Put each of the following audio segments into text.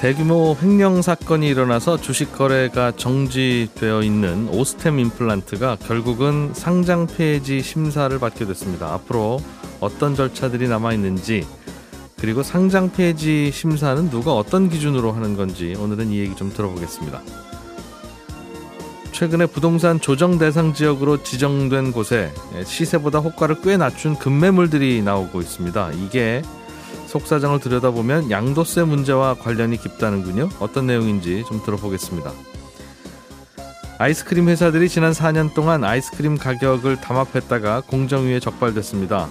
대규모 횡령 사건이 일어나서 주식 거래가 정지되어 있는 오스템 임플란트가 결국은 상장 폐지 심사를 받게 됐습니다. 앞으로 어떤 절차들이 남아 있는지 그리고 상장 폐지 심사는 누가 어떤 기준으로 하는 건지 오늘은 이 얘기 좀 들어보겠습니다. 최근에 부동산 조정 대상 지역으로 지정된 곳에 시세보다 호가를 꽤 낮춘 급매물들이 나오고 있습니다. 이게 속사정을 들여다보면 양도세 문제와 관련이 깊다는군요. 어떤 내용인지 좀 들어보겠습니다. 아이스크림 회사들이 지난 4년 동안 아이스크림 가격을 담합했다가 공정위에 적발됐습니다.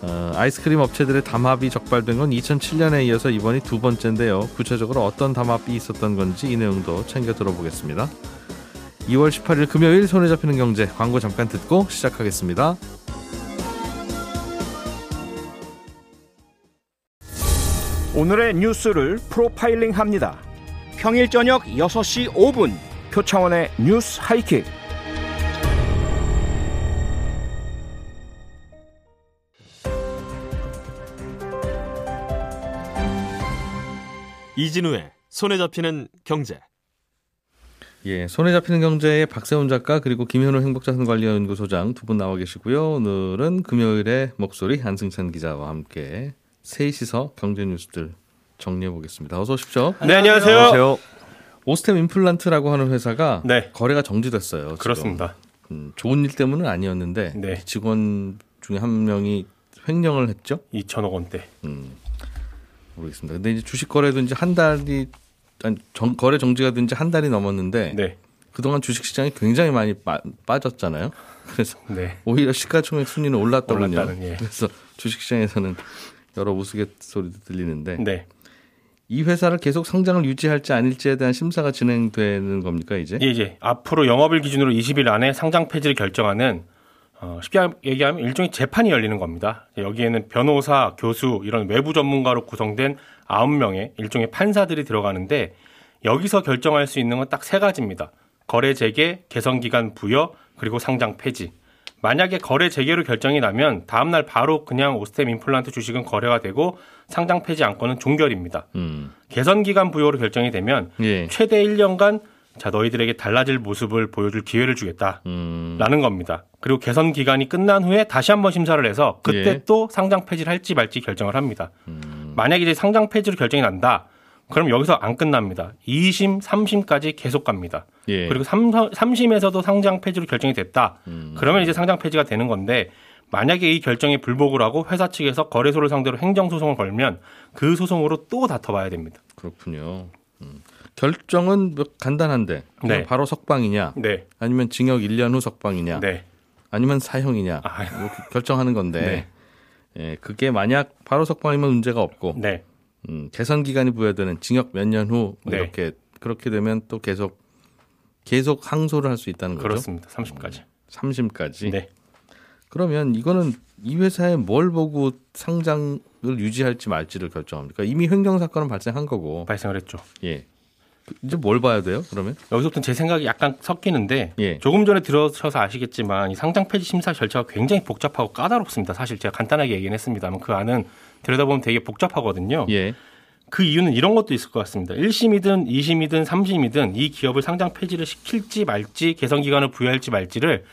어, 아이스크림 업체들의 담합이 적발된 건 2007년에 이어서 이번이 두 번째인데요. 구체적으로 어떤 담합이 있었던 건지 이 내용도 챙겨 들어보겠습니다. 2월 18일 금요일 손에 잡히는 경제 광고 잠깐 듣고 시작하겠습니다. 오늘의 뉴스를 프로파일링 합니다. 평일 저녁 6시 5분 표창원의 뉴스 하이킥. 이진우의 손에 잡히는 경제. 예, 손에 잡히는 경제의 박세훈 작가 그리고 김현우 행복자산관리연구소장 두 분 나와 계시고요. 오늘은 금요일에 목소리 안승찬 기자와 함께 셋이서 경제 뉴스들 정리해 보겠습니다. 어서 오십시오. 네, 안녕하세요. 안녕하세요. 오스템 임플란트라고 하는 회사가 네. 거래가 정지됐어요. 지금. 그렇습니다. 음, 좋은 일 때문은 아니었는데 네. 직원 중에 한 명이 횡령을 했죠. 2천억 원대. 음, 모르겠습니다. 근데 이제 주식 거래도 이제 한 달이 아니, 정, 거래 정지가 된 지 한 달이 넘었는데 네. 그동안 주식 시장이 굉장히 많이 빠, 빠졌잖아요. 그래서 네. 오히려 시가총액 순위는 올랐더군요. 올랐다는, 예. 그래서 주식 시장에서는 여러 우스갯소리도 들리는데 네. 이 회사를 계속 상장을 유지할지 아닐지에 대한 심사가 진행되는 겁니까 이제? 예, 이제 앞으로 영업일 기준으로 20일 안에 상장 폐지를 결정하는 어, 쉽게 얘기하면 일종의 재판이 열리는 겁니다. 여기에는 변호사, 교수 이런 외부 전문가로 구성된 9명의 일종의 판사들이 들어가는데 여기서 결정할 수 있는 건 딱 세 가지입니다. 거래 재개, 개선 기간 부여, 그리고 상장 폐지. 만약에 거래 재개로 결정이 나면 다음 날 바로 그냥 오스템 임플란트 주식은 거래가 되고 상장 폐지 안건은 종결입니다. 음. 개선 기간 부여로 결정이 되면 예. 최대 1년간 자 너희들에게 달라질 모습을 보여줄 기회를 주겠다라는 음. 겁니다. 그리고 개선 기간이 끝난 후에 다시 한번 심사를 해서 그때 예. 또 상장 폐지를 할지 말지 결정을 합니다. 음. 만약에 이제 상장 폐지로 결정이 난다. 그럼 여기서 안 끝납니다. 2심, 3심까지 계속 갑니다. 예. 그리고 3, 3심에서도 상장 폐지로 결정이 됐다. 음. 그러면 이제 상장 폐지가 되는 건데 만약에 이 결정에 불복을 하고 회사 측에서 거래소를 상대로 행정소송을 걸면 그 소송으로 또 다퉈봐야 됩니다. 그렇군요. 음. 결정은 뭐 간단한데 네. 바로 석방이냐 네. 아니면 징역 1년 후 석방이냐 네. 아니면 사형이냐 아, 이렇게 결정하는 건데 네. 예, 그게 만약 바로 석방이면 문제가 없고 네. 음, 개선 기간이 부여되는 징역 몇 년후 네. 이렇게 그렇게 되면 또 계속 계속 항소를 할 수 있다는 거죠. 그렇습니다. 30까지. 3심까지. 네. 그러면 이거는 이 회사에 뭘 보고 상장을 유지할지 말지를 결정합니까? 이미 횡령 사건은 발생한 거고. 발생을 했죠. 예. 그 이제 뭘 봐야 돼요? 그러면? 여기서부터 제 생각이 약간 섞이는데 예. 조금 전에 들으셔서 아시겠지만 이 상장 폐지 심사 절차가 굉장히 복잡하고 까다롭습니다. 사실 제가 간단하게 얘기는 했습니다만 그 안은 들여다보면 되게 복잡하거든요. 예. 그 이유는 이런 것도 있을 것 같습니다. 1심이든 2심이든 3심이든 이 기업을 상장 폐지를 시킬지 말지 개선 기간을 부여할지 말지를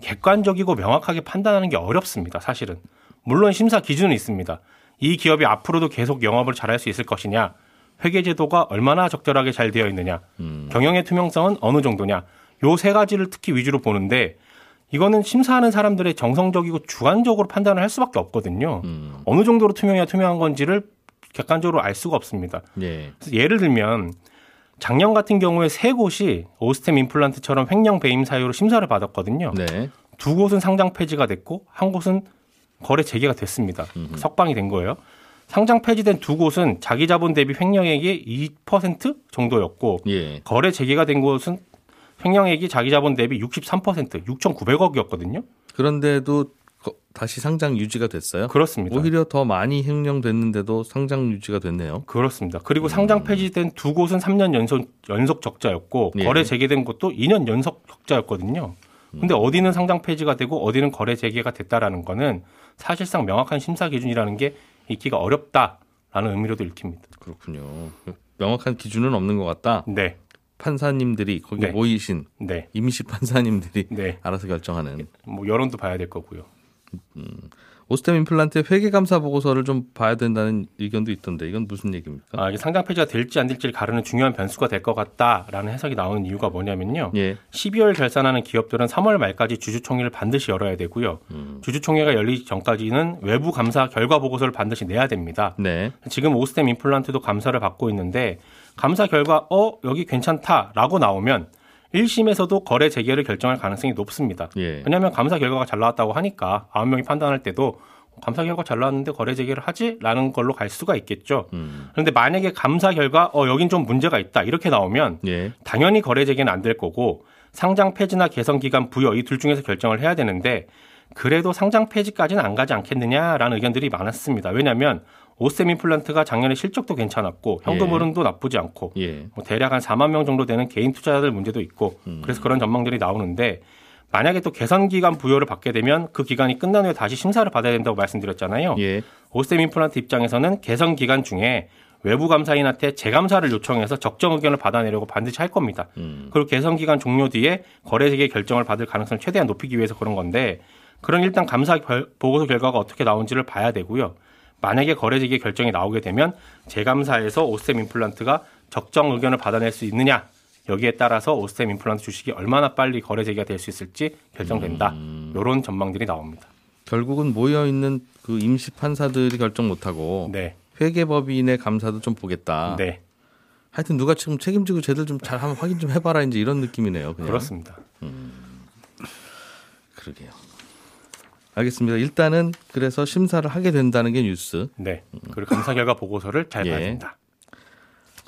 객관적이고 명확하게 판단하는 게 어렵습니다. 사실은. 물론 심사 기준은 있습니다. 이 기업이 앞으로도 계속 영업을 잘할 수 있을 것이냐, 회계 제도가 얼마나 적절하게 잘 되어 있느냐, 경영의 투명성은 어느 정도냐, 요 세 가지를 특히 위주로 보는데 이거는 심사하는 사람들의 정성적이고 주관적으로 판단을 할 수밖에 없거든요. 음. 어느 정도로 투명해야 투명한 건지를 객관적으로 알 수가 없습니다. 예. 예를 들면 작년 같은 경우에 세 곳이 오스템 임플란트처럼 횡령 배임 사유로 심사를 받았거든요. 네. 두 곳은 상장 폐지가 됐고 한 곳은 거래 재개가 됐습니다. 석방이 된 거예요. 상장 폐지된 두 곳은 자기 자본 대비 횡령액이 2% 정도였고 예. 거래 재개가 된 곳은 횡령액이 자기 자본 대비 63% 6,900억이었거든요. 그런데도 거- 다시 상장 유지가 됐어요. 그렇습니다. 오히려 더 많이 횡령됐는데도 상장 유지가 됐네요. 그렇습니다. 그리고 상장 폐지된 두 곳은 3년 연속 연속 적자였고 예. 거래 재개된 곳도 2년 연속 적자였거든요. 근데 어디는 상장 폐지가 되고 어디는 거래 재개가 됐다라는 거는 사실상 명확한 심사 기준이라는 게 있기가 어렵다라는 의미로도 읽힙니다. 그렇군요. 명확한 기준은 없는 것 같다. 네, 판사님들이 거기 네. 모이신 네, 임시 판사님들이 네. 알아서 결정하는 뭐 여론도 봐야 될 거고요. 오스템 임플란트의 회계 감사 보고서를 좀 봐야 된다는 의견도 있던데 이건 무슨 얘기입니까? 아, 이게 상장 폐지가 될지 안 될지를 가르는 중요한 변수가 될 것 같다라는 해석이 나오는 이유가 뭐냐면요. 예. 12월 결산하는 기업들은 3월 말까지 주주총회를 반드시 열어야 되고요. 주주총회가 열리기 전까지는 외부 감사 결과 보고서를 반드시 내야 됩니다. 네. 지금 오스템 임플란트도 감사를 받고 있는데 감사 결과 어 여기 괜찮다라고 나오면 1심에서도 거래 재개를 결정할 가능성이 높습니다. 예. 왜냐하면 감사 결과가 잘 나왔다고 하니까 9명이 판단할 때도 감사 결과 잘 나왔는데 거래 재개를 하지라는 걸로 갈 수가 있겠죠. 음. 그런데 만약에 감사 결과 어 여긴 좀 문제가 있다 이렇게 나오면 예. 당연히 거래 재개는 안 될 거고 상장 폐지나 개선 기간 부여 이 둘 중에서 결정을 해야 되는데 그래도 상장 폐지까지는 안 가지 않겠느냐라는 의견들이 많았습니다. 왜냐하면 오스템 임플란트가 작년에 실적도 괜찮았고 현금 예. 흐름도 나쁘지 않고 예. 뭐 대략 한 4만 명 정도 되는 개인 투자자들 문제도 있고 음. 그래서 그런 전망들이 나오는데 만약에 또 개선 기간 부여를 받게 되면 그 기간이 끝난 후에 다시 심사를 받아야 된다고 말씀드렸잖아요. 예. 오스템 임플란트 입장에서는 개선 기간 중에 외부 감사인한테 재감사를 요청해서 적정 의견을 받아내려고 반드시 할 겁니다. 음. 그리고 개선 기간 종료 뒤에 거래 재개 결정을 받을 가능성을 최대한 높이기 위해서 그런 건데 그런 일단 감사 결- 보고서 결과가 어떻게 나온지를 봐야 되고요. 만약에 거래 재개 결정이 나오게 되면 재감사에서 오스템 임플란트가 적정 의견을 받아낼 수 있느냐 여기에 따라서 오스템 임플란트 주식이 얼마나 빨리 거래 재개가 될 수 있을지 결정된다. 이런 전망들이 나옵니다. 결국은 모여 있는 그 임시 판사들이 결정 못 하고 네, 회계법인의 감사도 좀 보겠다. 네, 하여튼 누가 지금 책임지고 쟤들 좀 잘 한번 확인 좀 해봐라 이제 이런 느낌이네요. 그냥. 그렇습니다. 그러게요. 알겠습니다. 일단은 그래서 심사를 하게 된다는 게 뉴스. 네, 그리고 감사 결과 보고서를 잘 봐야 예. 된다.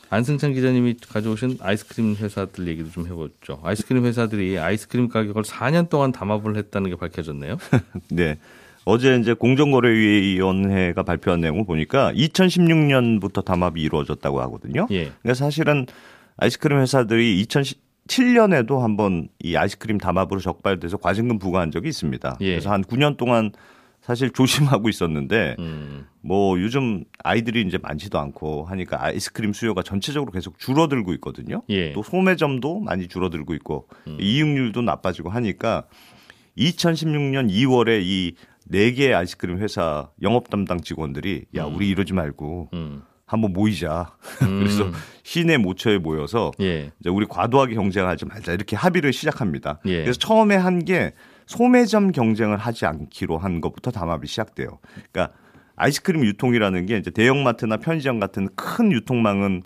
안승찬 기자님이 가져오신 아이스크림 회사들 얘기도 좀 해보죠. 아이스크림 회사들이 아이스크림 가격을 4년 동안 담합을 했다는 게 밝혀졌네요. 네. 어제 이제 공정거래위원회가 발표한 내용을 보니까 2016년부터 담합이 이루어졌다고 하거든요. 예. 그러니까 사실은 아이스크림 회사들이 2007년에도 한번 이 아이스크림 담합으로 적발돼서 과징금 부과한 적이 있습니다. 예. 그래서 한 9년 동안 사실 조심하고 있었는데 음, 뭐 요즘 아이들이 이제 많지도 않고 하니까 아이스크림 수요가 전체적으로 계속 줄어들고 있거든요. 예. 또 소매점도 많이 줄어들고 있고 음. 이익률도 나빠지고 하니까 2016년 2월에 이네 개의 아이스크림 회사 영업 담당 직원들이 야 우리 이러지 말고 음, 한번 모이자. 음. 그래서 시내 모처에 모여서 예. 이제 우리 과도하게 경쟁하지 말자 이렇게 합의를 시작합니다. 예. 그래서 처음에 한 게 소매점 경쟁을 하지 않기로 한 것부터 담합이 시작돼요. 그러니까 아이스크림 유통이라는 게 이제 대형마트나 편의점 같은 큰 유통망은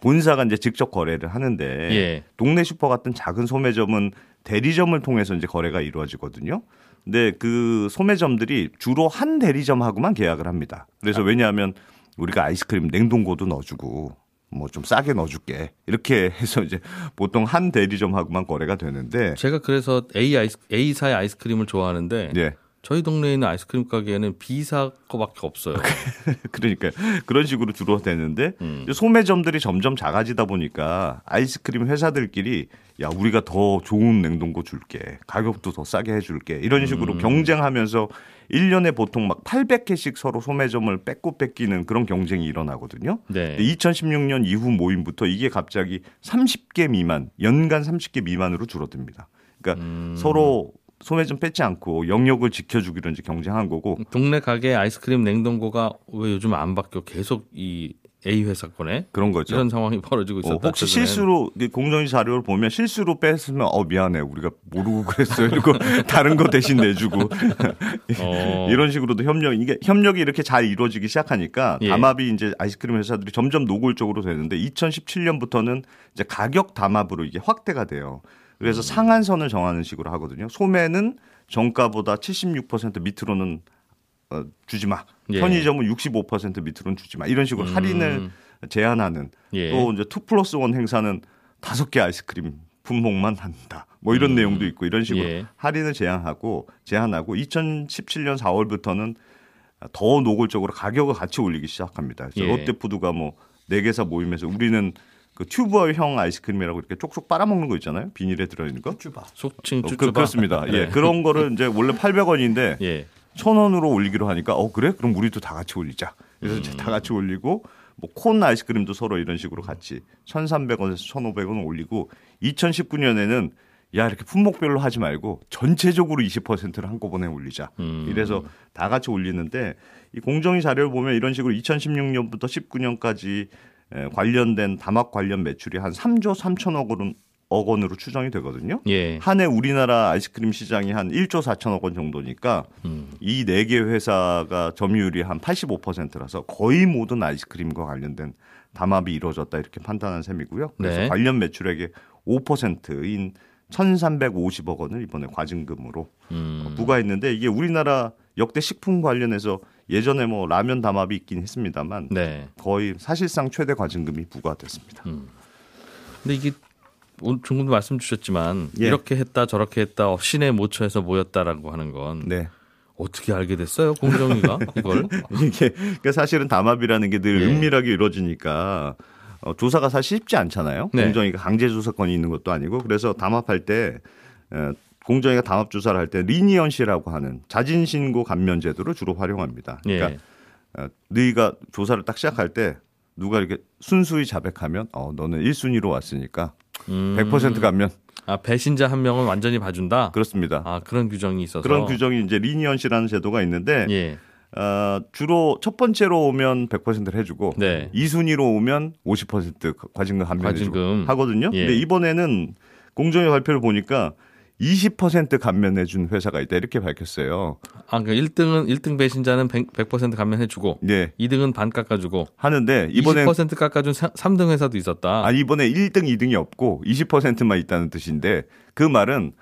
본사가 이제 직접 거래를 하는데 예. 동네 슈퍼 같은 작은 소매점은 대리점을 통해서 이제 거래가 이루어지거든요. 근데 그 소매점들이 주로 한 대리점하고만 계약을 합니다. 그래서 왜냐하면 우리가 아이스크림 냉동고도 넣어주고 뭐 좀 싸게 넣어줄게. 이렇게 해서 이제 보통 한 대리점하고만 거래가 되는데. 제가 그래서 A 아이스 A사의 아이스크림을 좋아하는데 예 저희 동네에 있는 아이스크림 가게에는 B사 거밖에 없어요. 그러니까 그런 식으로 주로 되는데 음. 소매점들이 점점 작아지다 보니까 아이스크림 회사들끼리 야 우리가 더 좋은 냉동고 줄게 가격도 더 싸게 해줄게 이런 식으로 음. 경쟁하면서 1년에 보통 막 800개씩 서로 소매점을 뺏고 뺏기는 그런 경쟁이 일어나거든요. 네. 2016년 이후 모임부터 이게 갑자기 30개 미만 연간 30개 미만으로 줄어듭니다. 그러니까 음. 서로 소매점 뺏지 않고 영역을 지켜주기로 이제 경쟁한 거고 동네 가게 아이스크림 냉동고가 왜 요즘 안 바뀌어 계속 이 A 회사 거네 그런 거죠. 이런 상황이 벌어지고 어, 있었다. 혹시 최근엔. 실수로 이 공정위 자료를 보면 실수로 뺐으면 어 미안해 우리가 모르고 그랬어요. 이러고 다른 거 대신 내주고 어. 이런 식으로도 협력 이게 협력이 이렇게 잘 이루어지기 시작하니까 예. 담합이 이제 아이스크림 회사들이 점점 노골적으로 되는데 2017년부터는 이제 가격 담합으로 이게 확대가 돼요. 그래서 음. 상한선을 정하는 식으로 하거든요. 소매는 정가보다 76% 밑으로는 어, 주지 마. 예. 편의점은 65% 밑으로는 주지 마. 이런 식으로 음. 할인을 제한하는 예. 또 이제 two plus one 행사는 다섯 개 아이스크림 품목만 한다. 뭐 이런 음. 내용도 있고 이런 식으로 예. 할인을 제한하고 제한하고 2017년 4월부터는 더 노골적으로 가격을 같이 올리기 시작합니다. 그래서 예. 롯데푸드가 뭐네 개사 모임에서 우리는 그 튜브형 아이스크림이라고 이렇게 쪽쪽 빨아먹는 거 있잖아요. 비닐에 들어있는 거. 속칭 어, 쭈쭈바. 그, 그렇습니다. 네. 예, 그런 거를 이제 원래 800원인데 예. 천 원으로 올리기로 하니까 어 그래? 그럼 우리도 다 같이 올리자. 그래서 이제 다 같이 올리고 뭐콘 아이스크림도 서로 이런 식으로 같이 1,300원에서 1,500원 올리고 2019년에는 야 이렇게 품목별로 하지 말고 전체적으로 20%를 한꺼번에 올리자. 음. 이래서 다 같이 올리는데 이 공정위 자료를 보면 이런 식으로 2016년부터 19년까지 관련된 담합 관련 매출이 한 3조 3천억 원, 억 원으로 추정이 되거든요. 예. 한해 우리나라 아이스크림 시장이 한 1조 4천억 원 정도니까 음. 이네 개 회사가 점유율이 한 85%라서 거의 모든 아이스크림과 관련된 담합이 이루어졌다 이렇게 판단한 셈이고요. 그래서 네. 관련 매출액의 5%인 1,350억 원을 이번에 과징금으로 음. 부과했는데 이게 우리나라 역대 식품 관련해서 예전에 뭐 라면 담합이 있긴 했습니다만 네. 거의 사실상 최대 과징금이 부과됐습니다. 근데 이게 오늘 중금도 말씀 주셨지만 예. 이렇게 했다 저렇게 했다 어, 신의 모처에서 모였다라고 하는 건 네. 어떻게 알게 됐어요 공정위가 이걸 이게 그러니까 사실은 담합이라는 게늘 예. 은밀하게 이루어지니까 어, 조사가 사실 쉽지 않잖아요. 네. 공정위가 강제 조사권이 있는 것도 아니고 그래서 담합할 때 어, 공정위가 담합 조사를 할 때 리니언시라고 하는 자진 신고 감면 제도를 주로 활용합니다. 그러니까 예. 어, 너희가 조사를 딱 시작할 때 누가 이렇게 순수히 자백하면 어 너는 1순위로 왔으니까 음. 100% 감면 아 배신자 한 명은 완전히 봐준다 그렇습니다. 아 그런 규정이 있어서 그런 규정이 이제 리니언시라는 제도가 있는데 예 어, 주로 첫 번째로 오면 100%를 해주고 네. 2순위로 오면 50% 과징금 감면해주고 과징금. 하거든요. 예. 근데 이번에는 공정위 발표를 보니까 20% 감면해 준 회사가 있다 이렇게 밝혔어요. 아 그러니까 1등은 1등 배신자는 100%, 100% 감면해 주고 네. 2등은 반 깎아 주고 하는데 이번에 20% 깎아 준 3등 회사도 있었다 아 이번에 1등, 2등이 없고 20%만 있다는 뜻인데 그 말은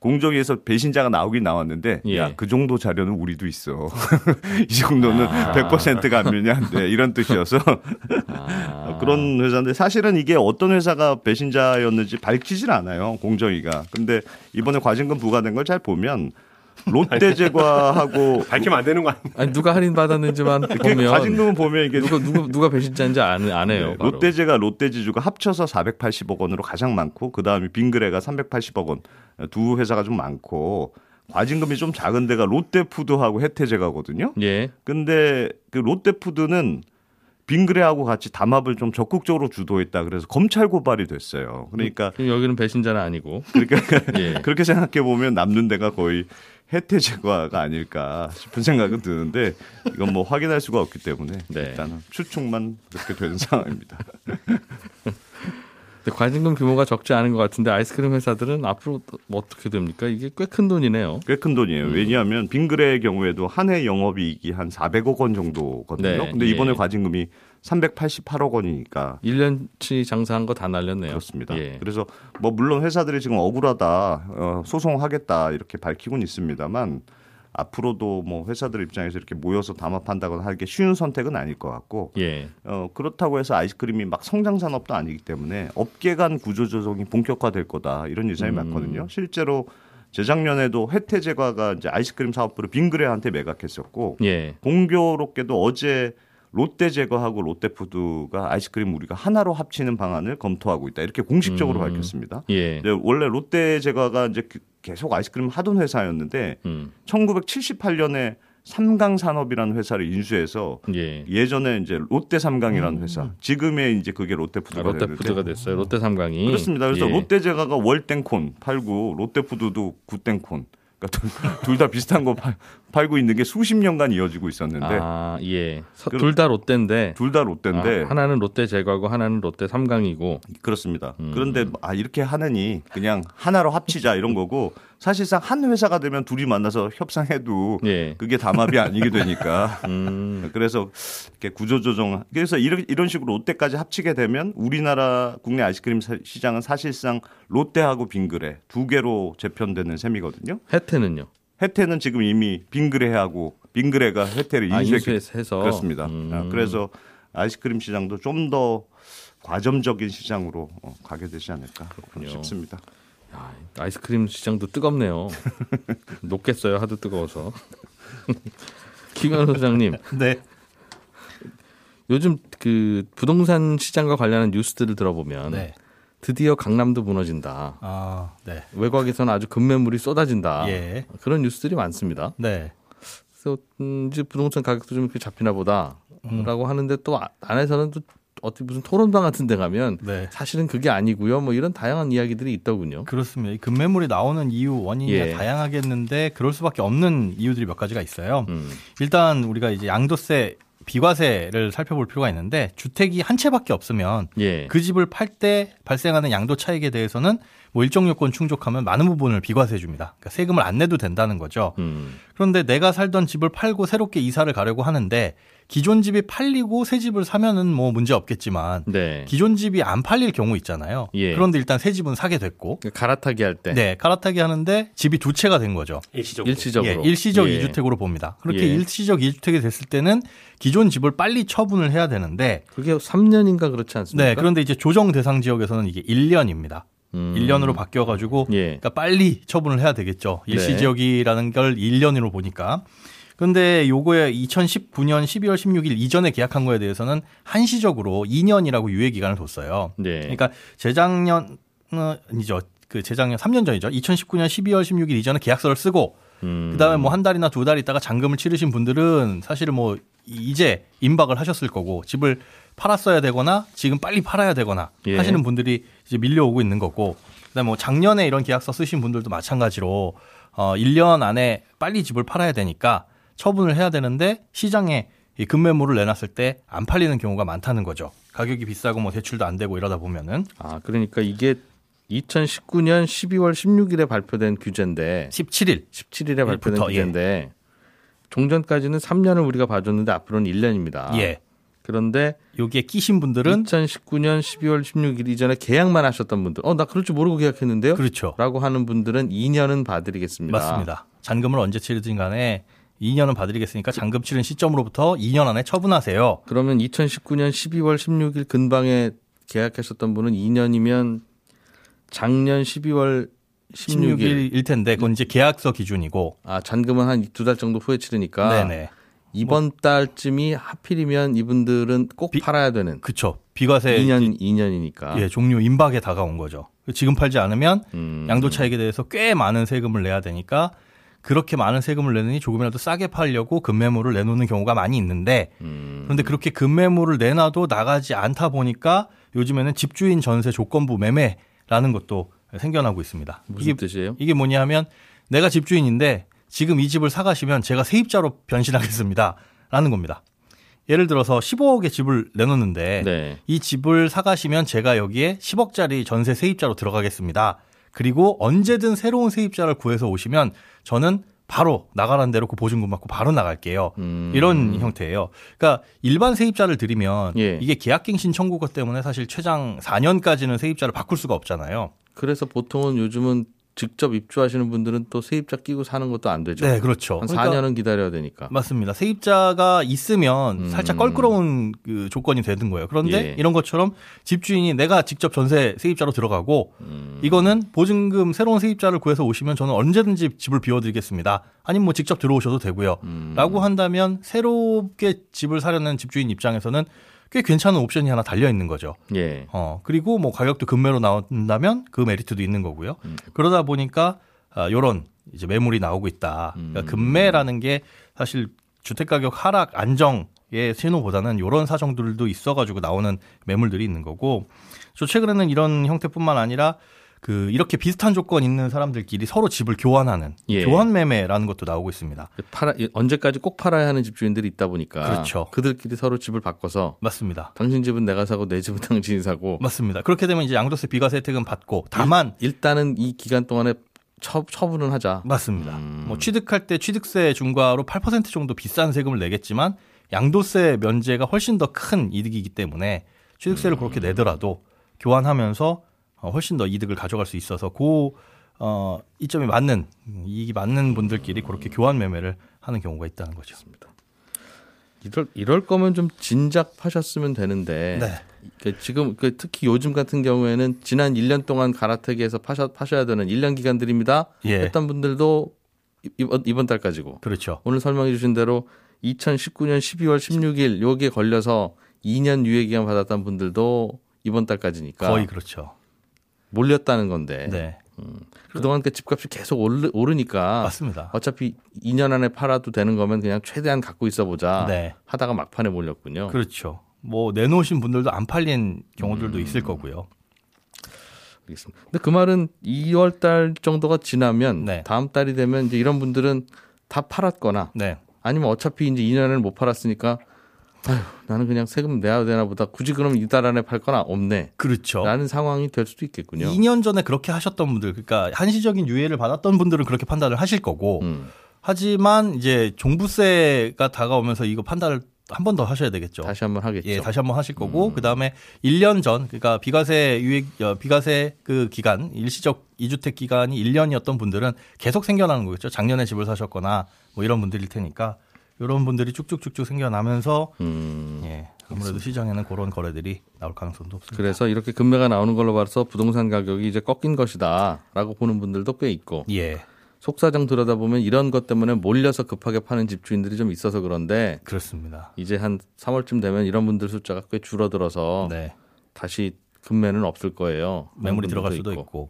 공정위에서 배신자가 나오긴 나왔는데 예. 야그 정도 자료는 우리도 있어. 이 정도는 아. 100% 감면이 안 돼. 이런 뜻이어서 아. 그런 회사인데 사실은 이게 어떤 회사가 배신자였는지 밝히질 않아요. 공정위가. 근데 이번에 과징금 부과된 걸 잘 보면 롯데제과하고 밝히면 안 되는 거 아니에요? 아니 누가 할인 받았는지만 그 보면 과징금은 보면 이게 누가 누가 누가 배신자인지 안, 안 해요. 네, 바로. 롯데제가 롯데지주가 합쳐서 480억 원으로 가장 많고 그 다음에 빙그레가 380억 원 두 회사가 좀 많고 과징금이 좀 작은 데가 롯데푸드하고 혜태제가거든요. 예. 근데 그 롯데푸드는 빙그레하고 같이 담합을 좀 적극적으로 주도했다. 그래서 검찰 고발이 됐어요. 그러니까 여기는 배신자는 아니고. 그러니까 예. 그렇게 생각해 보면 남는 데가 거의 혜태 제과가 아닐까 싶은 생각은 드는데 이건 뭐 확인할 수가 없기 때문에 네. 일단은 추측만 그렇게 되는 상황입니다. 근데 과징금 규모가 적지 않은 것 같은데 아이스크림 회사들은 앞으로 뭐 어떻게 됩니까? 이게 꽤 큰 돈이네요. 꽤 큰 돈이에요. 음. 왜냐하면 빙그레의 경우에도 한 해 영업이익이 한 400억 원 정도거든요. 네, 근데 이번에 예. 과징금이 388억 원이니까 1년치 장사한 거 다 날렸네요. 그렇습니다. 예. 그래서 뭐 물론 회사들이 지금 억울하다, 어, 소송하겠다 이렇게 밝히고는 있습니다만 앞으로도 뭐 회사들 입장에서 이렇게 모여서 담합한다거나 하는 게 쉬운 선택은 아닐 것 같고 예. 어, 그렇다고 해서 아이스크림이 막 성장 산업도 아니기 때문에 업계 간 구조 조정이 본격화될 거다 이런 예상이 음. 많거든요. 실제로 재작년에도 혜태제과가 이제 아이스크림 사업부를 빙그레한테 매각했었고 예. 공교롭게도 어제 롯데제과하고 롯데푸드가 아이스크림 우리가 하나로 합치는 방안을 검토하고 있다 이렇게 공식적으로 음. 밝혔습니다. 예. 원래 롯데 제과가 이제 그- 계속 아이스크림 하던 회사였는데 음. 1978년에 삼강 산업이라는 회사를 인수해서 예. 예전에 이제 롯데 삼강이라는 회사, 지금의 이제 그게 아, 롯데푸드가 롯데푸드가 되는데 됐어요. 롯데 삼강이. 그렇습니다. 그래서 예. 롯데제과가 월땡콘 팔고 롯데푸드도 굿땡콘, 그러니까 둘 다 비슷한 거 팔, 팔고 있는 게 수십 년간 이어지고 있었는데 아, 예. 그- 둘다 롯데인데 둘 다 롯데인데 아, 하나는 롯데 제과고 하나는 롯데 삼강이고. 그렇습니다. 음. 그런데 아 이렇게 하느니 그냥 하나로 합치자 이런 거고 사실상 한 회사가 되면 둘이 만나서 협상해도 예. 그게 담합이 아니게 되니까 음. 그래서 이렇게 구조조정 그래서 이런 이런 식으로 롯데까지 합치게 되면 우리나라 국내 아이스크림 사- 시장은 사실상 롯데하고 빙그레 두 개로 재편되는 셈이거든요. 혜태는요. 혜태는 지금 이미 빙그레하고 빙그레가 혜태를 아, 인수해서 그렇습니다. 음. 아, 그래서 아이스크림 시장도 좀 더 과점적인 시장으로 어, 가게 되지 않을까 싶습니다. 야, 아이스크림 시장도 뜨겁네요. 녹겠어요. 하도 뜨거워서. 김현 소장님, 네. 요즘 그 부동산 시장과 관련한 뉴스들을 들어보면 네. 드디어 강남도 무너진다. 아, 네. 외곽에서는 아주 급매물이 쏟아진다. 예. 그런 뉴스들이 많습니다. 네. 그래서 음, 이제 부동산 가격도 좀 이렇게 잡히나 보다라고 하는데 또 아- 안에서는 또 어떻게 무슨 토론방 같은 데 가면 네. 사실은 그게 아니고요. 뭐 이런 다양한 이야기들이 있더군요. 그렇습니다. 이 급매물이 나오는 이유 원인이 예. 다양하겠는데 그럴 수밖에 없는 이유들이 몇 가지가 있어요. 음. 일단 우리가 이제 양도세 비과세를 살펴볼 필요가 있는데 주택이 한 채밖에 없으면 예. 그 집을 팔 때 발생하는 양도 차익에 대해서는 뭐 일정 요건 충족하면 많은 부분을 비과세해 줍니다. 그러니까 세금을 안 내도 된다는 거죠. 음. 그런데 내가 살던 집을 팔고 새롭게 이사를 가려고 하는데 기존 집이 팔리고 새 집을 사면은 뭐 문제 없겠지만 네. 기존 집이 안 팔릴 경우 있잖아요. 예. 그런데 일단 새 집은 사게 됐고 그러니까 갈아타기 할 때. 네, 갈아타기 하는데 집이 두 채가 된 거죠. 일시적으로. 일시적으로. 예, 일시적 예. 이주택으로 봅니다. 그렇게 예. 일시적 이주택이 됐을 때는 기존 집을 빨리 처분을 해야 되는데 그게 3년인가 그렇지 않습니까? 네, 그런데 이제 조정 대상 지역에서는 이게 1년입니다. 음. 1년으로 바뀌어 가지고 예. 그러니까 빨리 처분을 해야 되겠죠. 네. 일시 지역이라는 걸 1년으로 보니까. 근데 요거에 2019년 12월 16일 이전에 계약한 거에 대해서는 한시적으로 2년이라고 유예 기간을 뒀어요. 네. 그러니까 재작년이죠. 그 재작년 3년 전이죠. 2019년 12월 16일 이전에 계약서를 쓰고 음. 그다음에 뭐 한 달이나 두 달 있다가 잔금을 치르신 분들은 사실은 뭐 이제 임박을 하셨을 거고 집을 팔았어야 되거나 지금 빨리 팔아야 되거나 예. 하시는 분들이 이제 밀려오고 있는 거고 그다음에 뭐 작년에 이런 계약서 쓰신 분들도 마찬가지로 어 1년 안에 빨리 집을 팔아야 되니까 처분을 해야 되는데 시장에 이 급매물을 내놨을 때 안 팔리는 경우가 많다는 거죠. 가격이 비싸고 뭐 대출도 안 되고 이러다 보면은 아, 그러니까 이게 2019년 12월 16일에 발표된 규제인데 17일 17일에 발표된 예. 규제인데 종전까지는 3년을 우리가 봐줬는데 앞으로는 1년입니다. 예. 그런데 여기에 끼신 분들은 2019년 12월 16일 이전에 계약만 하셨던 분들, 어, 나 그럴 줄 모르고 계약했는데요? 그렇죠. 라고 하는 분들은 2년은 봐드리겠습니다. 맞습니다. 잔금을 언제 치르든 간에 2년은 봐드리겠으니까 잔금 치른 시점으로부터 2년 안에 처분하세요. 그러면 2019년 12월 16일 근방에 계약하셨던 분은 2년이면 작년 12월 16일. 16일일 텐데 그건 이제 계약서 기준이고. 아, 잔금은 한 두 달 정도 후에 치르니까 네네. 이번 달쯤이 하필이면 이분들은 꼭 비- 팔아야 되는 그쵸. 비과세 2년 2년이니까. 예, 종료 임박에 다가온 거죠. 지금 팔지 않으면 음. 양도 차익에 대해서 꽤 많은 세금을 내야 되니까 그렇게 많은 세금을 내느니 조금이라도 싸게 팔려고 급매물을 내놓는 경우가 많이 있는데 음. 그런데 그렇게 급매물을 내놔도 나가지 않다 보니까 요즘에는 집주인 전세 조건부 매매라는 것도 생겨나고 있습니다. 무슨 이게, 뜻이에요? 이게 뭐냐면 내가 집주인인데 지금 이 집을 사가시면 제가 세입자로 변신하겠습니다. 라는 겁니다. 예를 들어서 15억의 집을 내놓는데 네. 이 집을 사가시면 제가 여기에 10억짜리 전세 세입자로 들어가겠습니다. 그리고 언제든 새로운 세입자를 구해서 오시면 저는 바로 나가라는 대로 그 보증금 받고 바로 나갈게요. 음. 이런 형태예요. 그러니까 일반 세입자를 들이면 예. 이게 계약갱신 청구가 때문에 사실 최장 4년까지는 세입자를 바꿀 수가 없잖아요. 그래서 보통은 요즘은 직접 입주하시는 분들은 또 세입자 끼고 사는 것도 안 되죠. 네, 그렇죠. 한 그러니까 4년은 기다려야 되니까. 맞습니다. 세입자가 있으면 음. 살짝 껄끄러운 그 조건이 되는 거예요. 그런데 예. 이런 것처럼 집주인이 내가 직접 전세 세입자로 들어가고 음. 이거는 보증금 새로운 세입자를 구해서 오시면 저는 언제든지 집을 비워드리겠습니다. 아니면 뭐 직접 들어오셔도 되고요. 음. 라고 한다면 새롭게 집을 사려는 집주인 입장에서는 꽤 괜찮은 옵션이 하나 달려 있는 거죠. 예. 어, 그리고 뭐 가격도 급매로 나온다면 그 메리트도 있는 거고요. 음. 그러다 보니까 아, 요런 이제 매물이 나오고 있다. 그러니까 음. 급매라는 게 사실 주택 가격 하락 안정 의 신호보다는 요런 사정들도 있어 가지고 나오는 매물들이 있는 거고. 저 최근에는 이런 형태뿐만 아니라 그 이렇게 비슷한 조건 있는 사람들끼리 서로 집을 교환하는 예. 교환 매매라는 것도 나오고 있습니다. 팔아, 언제까지 꼭 팔아야 하는 집주인들이 있다 보니까 그렇죠. 그들끼리 서로 집을 바꿔서 맞습니다. 당신 집은 내가 사고 내 집은 당신이 사고 맞습니다. 그렇게 되면 이제 양도세 비과세 혜택은 받고 다만 일 단은 이 기간 동안에 처, 처분은 하자. 맞습니다. 음. 뭐 취득할 때 취득세 중과로 8% 정도 비싼 세금을 내겠지만 양도세 면제가 훨씬 더 큰 이득이기 때문에 취득세를 그렇게 내더라도 교환하면서 어, 훨씬 더 이득을 가져갈 수 있어서 그 어, 이점이 맞는 이익이 맞는 분들끼리 그렇게 교환 매매를 하는 경우가 있다는 거죠. 이럴, 이럴 거면 좀 진작 파셨으면 되는데 네. 그 지금 그 특히 요즘 같은 경우에는 지난 1년 동안 가라테기에서 파셔, 파셔야 되는 1년 기간들입니다. 예. 했던 분들도 이번, 이번 달까지고 그렇죠. 오늘 설명해 주신 대로 2019년 12월 16일 여기에 걸려서 2년 유예 기간 받았던 분들도 이번 달까지니까 거의 그렇죠. 몰렸다는 건데 네. 그동안 그 집값이 계속 오르, 오르니까 맞습니다. 어차피 2년 안에 팔아도 되는 거면 그냥 최대한 갖고 있어 보자 네. 하다가 막판에 몰렸군요. 그렇죠. 뭐 내놓으신 분들도 안 팔린 경우들도 음. 있을 거고요. 알겠습니다. 근데 그 말은 2월 달 정도가 지나면 네. 다음 달이 되면 이제 이런 분들은 다 팔았거나 네. 아니면 아니면 어차피 이제 2년을 못 팔았으니까 아휴 나는 그냥 세금 내야 되나 보다 굳이 그럼 이달 안에 팔 거나 없네 그렇죠. 라는 상황이 될 수도 있겠군요. 2년 전에 그렇게 하셨던 분들, 그러니까 한시적인 유예를 받았던 분들은 그렇게 판단을 하실 거고, 음, 하지만 이제 종부세가 다가오면서 이거 판단을 한 번 더 하셔야 되겠죠. 다시 한 번 하겠죠. 예, 다시 한 번 하실 거고 그다음에 1년 전 그러니까 비과세 유예 어, 비과세 그 기간 일시적 이주택 기간이 1년이었던 분들은 계속 생겨나는 거겠죠. 작년에 집을 사셨거나 뭐 이런 분들일 테니까 이런 분들이 쭉쭉쭉쭉 생겨나면서 음, 예, 아무래도 시장에는 그런 거래들이 나올 가능성도 없습니다. 그래서 이렇게 금매가 나오는 걸로 봐서 부동산 가격이 이제 꺾인 것이다라고 보는 분들도 꽤 있고 예, 속사정 들여다보면 이런 것 때문에 몰려서 급하게 파는 집주인들이 좀 있어서 그런데 그렇습니다. 이제 한 3월쯤 되면 이런 분들 숫자가 꽤 줄어들어서 네. 다시 금매는 없을 거예요. 매물이 들어갈 수도 있고,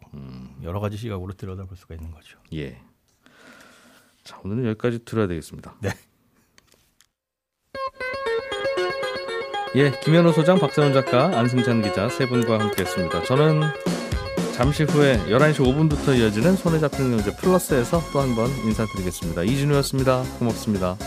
여러 가지 시각으로 들여다볼 수가 있는 거죠. 예. 자, 오늘은 여기까지 들어야 되겠습니다. 네. 예, 김현우 소장, 박세훈 작가, 안승찬 기자 세 분과 함께했습니다. 저는 잠시 후에 11시 5분부터 이어지는 손에 잡히는 경제 플러스에서 또 한 번 인사드리겠습니다. 이진우였습니다. 고맙습니다.